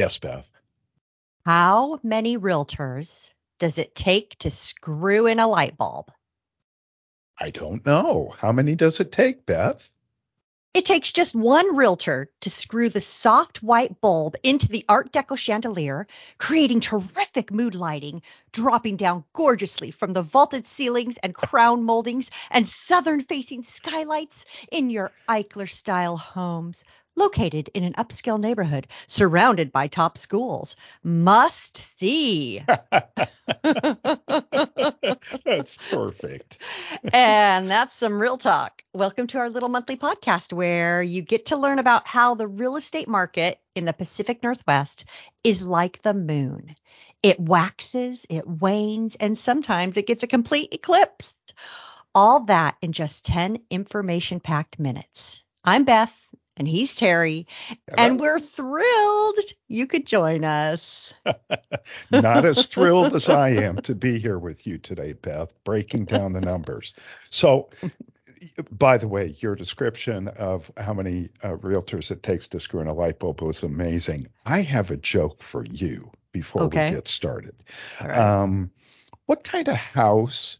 Yes, Beth. How many realtors does it take to screw in a light bulb? I don't know. How many does it take, Beth? It takes just one realtor to screw the soft white bulb into the Art Deco chandelier, creating terrific mood lighting, dropping down gorgeously from the vaulted ceilings and crown moldings and southern facing skylights in your Eichler style homes located in an upscale neighborhood surrounded by top schools. Must see. that's perfect. and that's some real talk. Welcome to our little monthly podcast where you get to learn about how the real estate market in the Pacific Northwest is like the moon. It waxes, it wanes, and sometimes it gets a complete eclipse. All that in just 10 information packed minutes. I'm Beth and he's Terry, Hello. and we're thrilled you could join us. Not as thrilled as I am to be here with you today, Beth, breaking down the numbers. So, by the way, your description of how many uh, realtors it takes to screw in a light bulb was amazing. I have a joke for you before okay. we get started. Um, what kind of house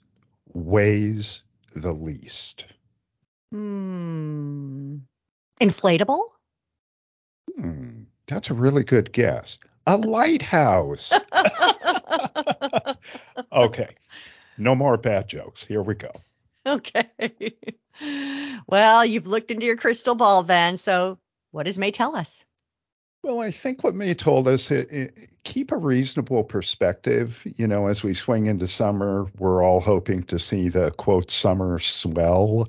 weighs the least? Hmm. Inflatable? Hmm, that's a really good guess. A lighthouse. okay. No more bad jokes. Here we go. Okay. Well, you've looked into your crystal ball then. So, what does May tell us? Well, I think what May told us, it, it, keep a reasonable perspective. You know, as we swing into summer, we're all hoping to see the quote summer swell.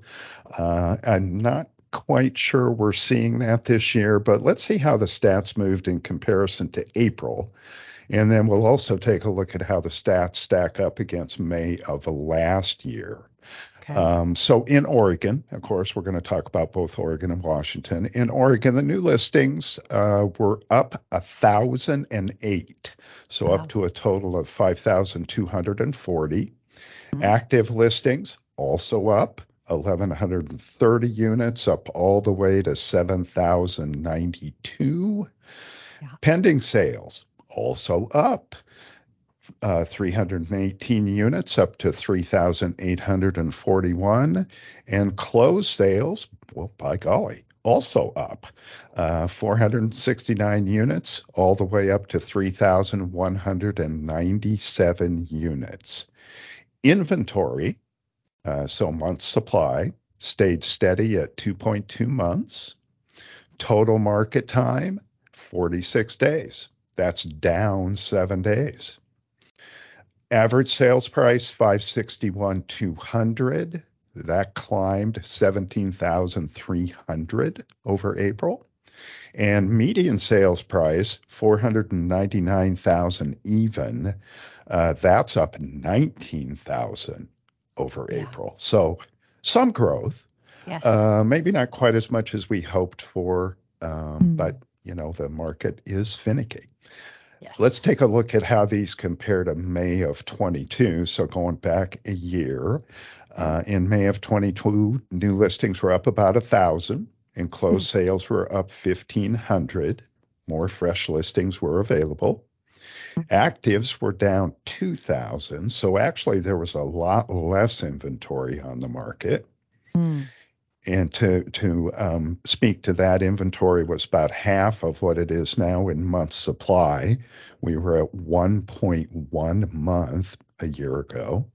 Uh, I'm not quite sure we're seeing that this year, but let's see how the stats moved in comparison to April. And then we'll also take a look at how the stats stack up against May of last year. Okay. Um, so in Oregon, of course, we're going to talk about both Oregon and Washington. In Oregon, the new listings uh, were up 1,008, so wow. up to a total of 5,240. Mm-hmm. Active listings also up 1,130 units, up all the way to 7,092. Yeah. Pending sales also up. Uh, 318 units up to 3,841. And closed sales, well, by golly, also up. Uh, 469 units, all the way up to 3,197 units. Inventory uh, so month supply stayed steady at 2.2 months. Total market time, 46 days. That's down seven days. Average sales price, 561 200. That climbed 17,300 over April. And median sales price, 499,000 even. Uh, that's up 19,000 over yeah. April. So some growth. Yes. Uh, maybe not quite as much as we hoped for, um, mm. but you know the market is finicky. Yes. Let's take a look at how these compare to May of 22. So going back a year, uh, in May of 22, new listings were up about a thousand, and closed mm. sales were up 1,500. More fresh listings were available. Actives were down 2,000. So actually, there was a lot less inventory on the market. Mm. And to to um, speak to that, inventory was about half of what it is now in month supply. We were at 1.1 month a year ago.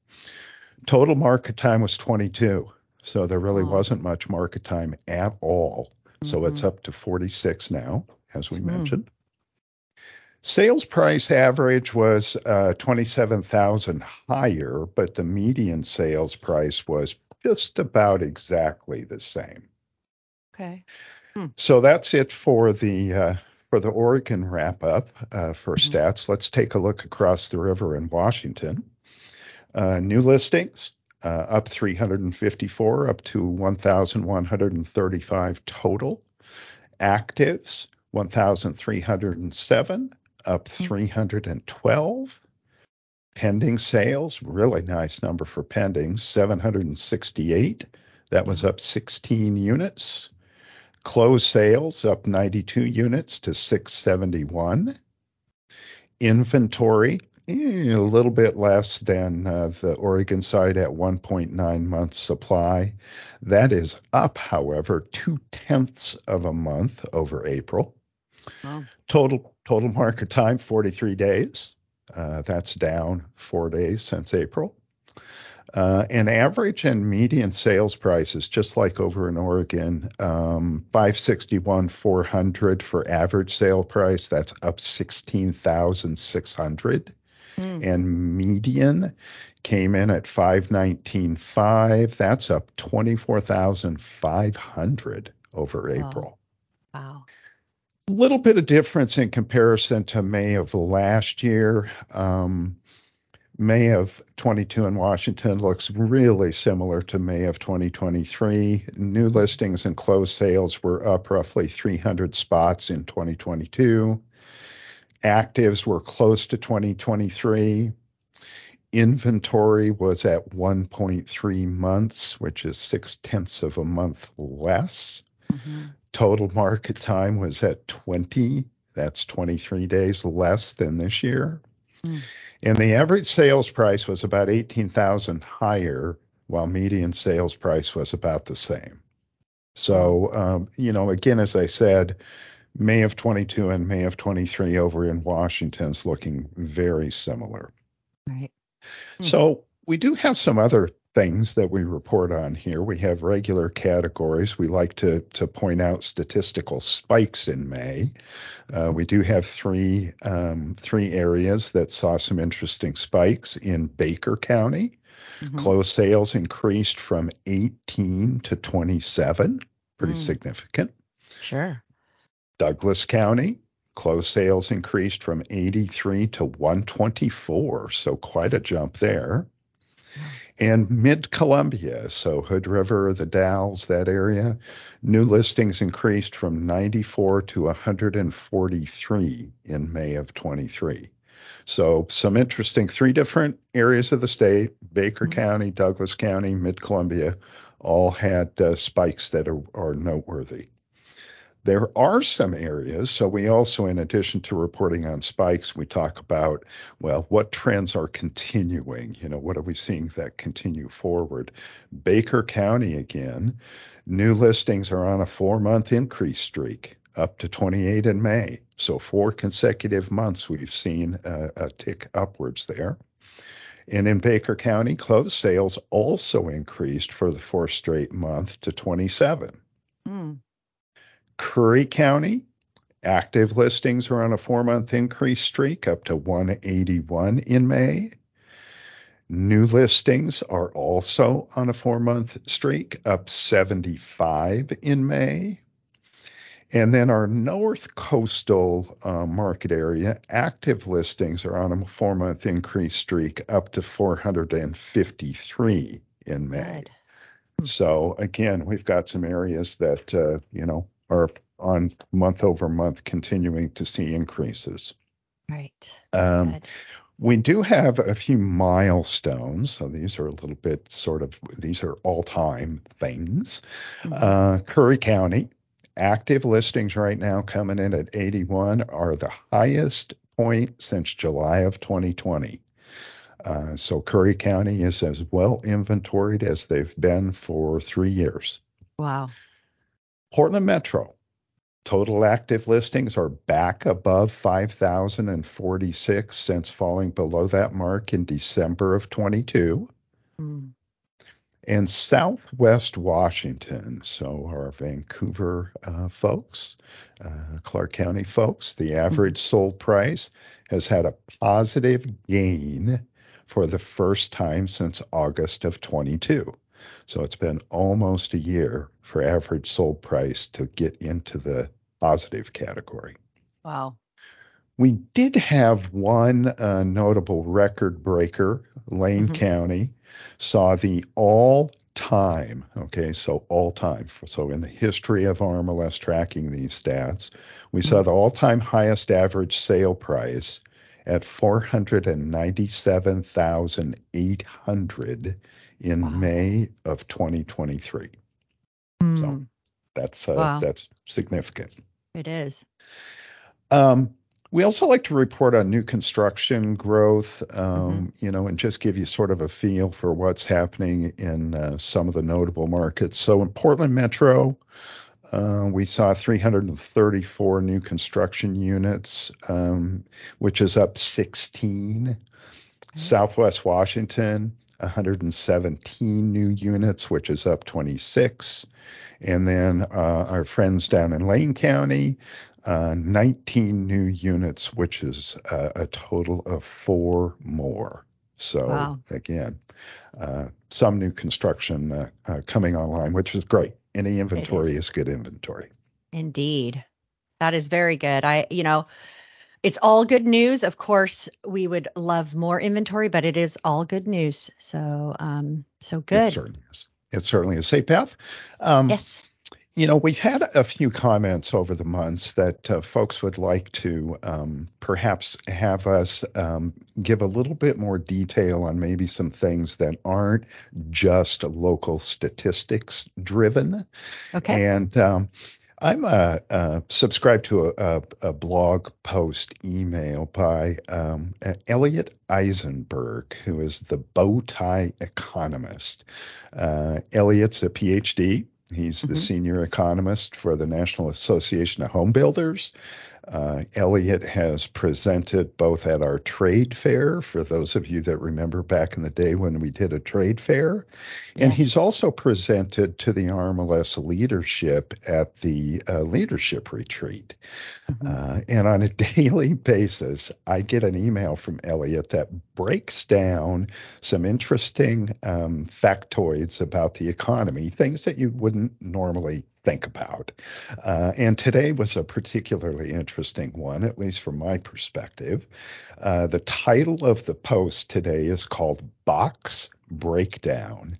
Total market time was 22. So there really oh. wasn't much market time at all. So mm-hmm. it's up to 46 now, as we mm. mentioned. Sales price average was uh, 27,000 higher, but the median sales price was just about exactly the same. Okay. Hmm. So that's it for the uh, for the Oregon wrap up uh, for mm-hmm. stats. Let's take a look across the river in Washington. Uh, new listings uh, up 354, up to 1,135 total. Actives 1,307 up hmm. 312. Pending sales, really nice number for pending, 768. That was up 16 units. Closed sales up 92 units to 671. Inventory, eh, a little bit less than uh, the Oregon side at 1.9 months supply. That is up, however, two tenths of a month over April. Wow. Total total market time 43 days. Uh, that's down four days since April. Uh, and average and median sales prices, just like over in Oregon, um, 561 400 for average sale price. That's up 16,600. Mm. And median came in at 519.5. That's up 24,500 over April. Wow. Little bit of difference in comparison to May of last year. Um, May of 22 in Washington looks really similar to May of 2023. New listings and closed sales were up roughly 300 spots in 2022. Actives were close to 2023. Inventory was at 1.3 months, which is six tenths of a month less. Mm-hmm. Total market time was at 20. That's 23 days less than this year. Mm. And the average sales price was about 18,000 higher while median sales price was about the same. So, um, you know, again, as I said, May of 22 and May of 23 over in Washington's looking very similar. Right. Mm-hmm. So we do have some other things that we report on here. We have regular categories. We like to to point out statistical spikes in May. Uh, we do have three um, three areas that saw some interesting spikes in Baker County. Mm-hmm. Closed sales increased from 18 to 27, pretty mm. significant. Sure. Douglas County, closed sales increased from 83 to 124, so quite a jump there and mid Columbia, so Hood River, the Dalles, that area, new listings increased from 94 to 143 in May of 23. So some interesting three different areas of the state, Baker mm-hmm. County, Douglas County, Mid Columbia, all had uh, spikes that are, are noteworthy. There are some areas, so we also, in addition to reporting on spikes, we talk about, well, what trends are continuing? You know, what are we seeing that continue forward? Baker County, again, new listings are on a four month increase streak up to 28 in May. So, four consecutive months we've seen a, a tick upwards there. And in Baker County, closed sales also increased for the fourth straight month to 27. Mm. Curry County, active listings are on a four month increase streak up to 181 in May. New listings are also on a four month streak, up 75 in May. And then our north coastal uh, market area, active listings are on a four month increase streak up to 453 in May. Good. So again, we've got some areas that, uh, you know, are on month over month continuing to see increases. Right. Um, we do have a few milestones. So these are a little bit sort of, these are all time things. Mm-hmm. Uh, Curry County, active listings right now coming in at 81 are the highest point since July of 2020. Uh, so Curry County is as well inventoried as they've been for three years. Wow. Portland Metro. Total active listings are back above 5,046 since falling below that mark in December of 22. Mm. And Southwest Washington, so our Vancouver uh, folks, uh, Clark County folks, the hmm. average mm. sold price has had a positive gain for the first time since August of 22. So it's been almost a year for average sold price to get into the positive category. Wow. We did have one uh, notable record breaker. Lane mm-hmm. County saw the all time, okay, so all time. So in the history of RMLS tracking these stats, we mm-hmm. saw the all time highest average sale price at 497,800 in wow. May of 2023. Mm. So that's uh, wow. that's significant. It is. Um, We also like to report on new construction growth, um, mm-hmm. you know, and just give you sort of a feel for what's happening in uh, some of the notable markets. So in Portland Metro, uh, we saw 334 new construction units, um, which is up 16. Mm-hmm. Southwest Washington, 117 new units, which is up 26. And then uh, our friends down in Lane County, uh, 19 new units, which is uh, a total of four more. So wow. again, uh, some new construction uh, uh, coming online, which is great. Any inventory is. is good inventory. Indeed, that is very good. I, you know, it's all good news. Of course, we would love more inventory, but it is all good news. So, um, so good. It certainly is. It certainly is. Say, Beth. Um, yes. You know, we've had a few comments over the months that uh, folks would like to um, perhaps have us um, give a little bit more detail on maybe some things that aren't just local statistics driven. Okay. And um, I'm uh, uh, subscribed to a, a, a, blog post email by um, Elliot Eisenberg, who is the bow tie economist. Uh, Elliot's a PhD He's mm-hmm. the senior economist for the National Association of Home Builders. Uh, Elliot has presented both at our trade fair, for those of you that remember back in the day when we did a trade fair, and he's also presented to the RMLS leadership at the uh, leadership retreat. Mm-hmm. Uh, and on a daily basis, I get an email from Elliot that breaks down some interesting um, factoids about the economy, things that you wouldn't normally think about. Uh, and today was a particularly interesting one, at least from my perspective. Uh, the title of the post today is called Box Breakdown.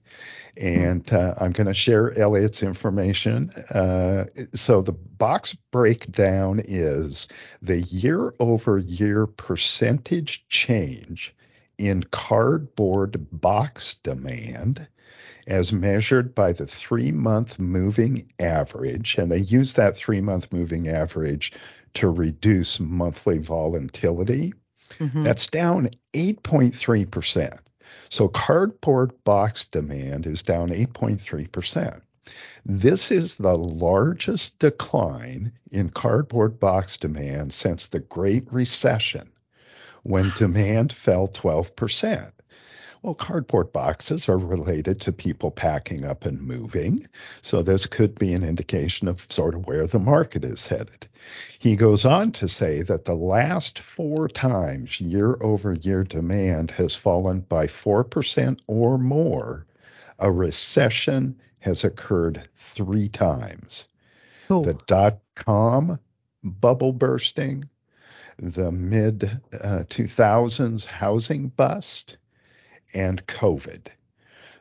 And uh, I'm going to share Elliot's information. Uh, so, the box breakdown is the year over year percentage change in cardboard box demand as measured by the three month moving average. And they use that three month moving average to reduce monthly volatility. Mm-hmm. That's down 8.3%. So cardboard box demand is down 8.3%. This is the largest decline in cardboard box demand since the Great Recession, when demand fell 12%. Well, cardboard boxes are related to people packing up and moving. So this could be an indication of sort of where the market is headed. He goes on to say that the last four times year over year demand has fallen by 4% or more, a recession has occurred three times. Oh. The dot com bubble bursting, the mid uh, 2000s housing bust, and COVID.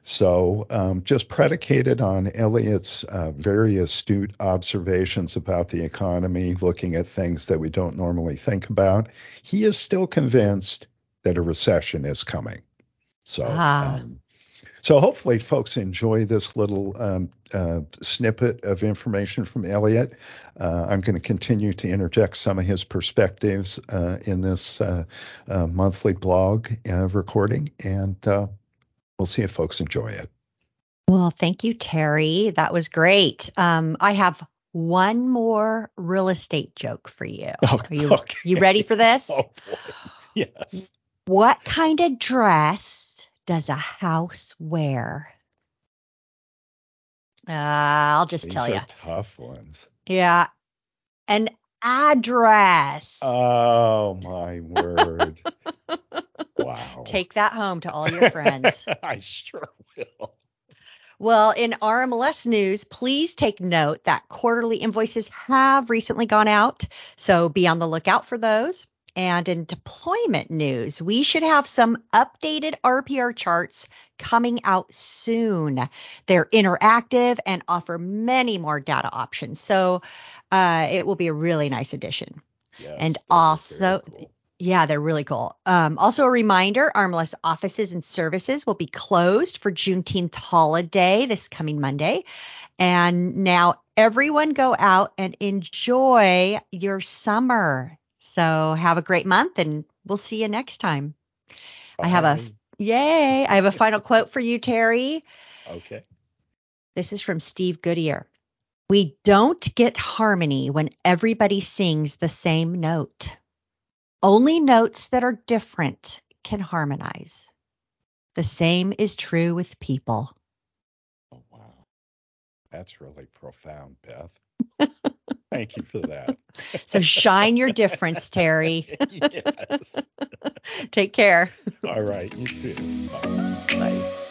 So, um, just predicated on Elliot's uh, very astute observations about the economy, looking at things that we don't normally think about, he is still convinced that a recession is coming. So, ah. um, so hopefully, folks enjoy this little um, uh, snippet of information from Elliot. Uh, I'm going to continue to interject some of his perspectives uh, in this uh, uh, monthly blog uh, recording, and we'll see if folks enjoy it. Well, thank you, Terry. That was great. Um, I have one more real estate joke for you. Okay. Are you, okay. you ready for this? Oh, boy. Yes. What kind of dress does a house wear? Uh, I'll just These tell you. Tough ones. Yeah. An address. Oh my word. wow. Take that home to all your friends. I sure will. Well, in RMLS news, please take note that quarterly invoices have recently gone out, so be on the lookout for those. And in deployment news, we should have some updated RPR charts coming out soon. They're interactive and offer many more data options. So uh, it will be a really nice addition. Yes, and also, cool. yeah, they're really cool. Um, also, a reminder RMLS offices and services will be closed for Juneteenth holiday this coming Monday. And now everyone go out and enjoy your summer So have a great month and we'll see you next time. Bye. I have a yay. I have a final quote for you, Terry. Okay. This is from Steve Goodyear. We don't get harmony when everybody sings the same note. Only notes that are different can harmonize. The same is true with people. Oh, wow. That's really profound, Beth. Thank you for that. so shine your difference, Terry. yes. Take care. All right. You too. Bye. Bye.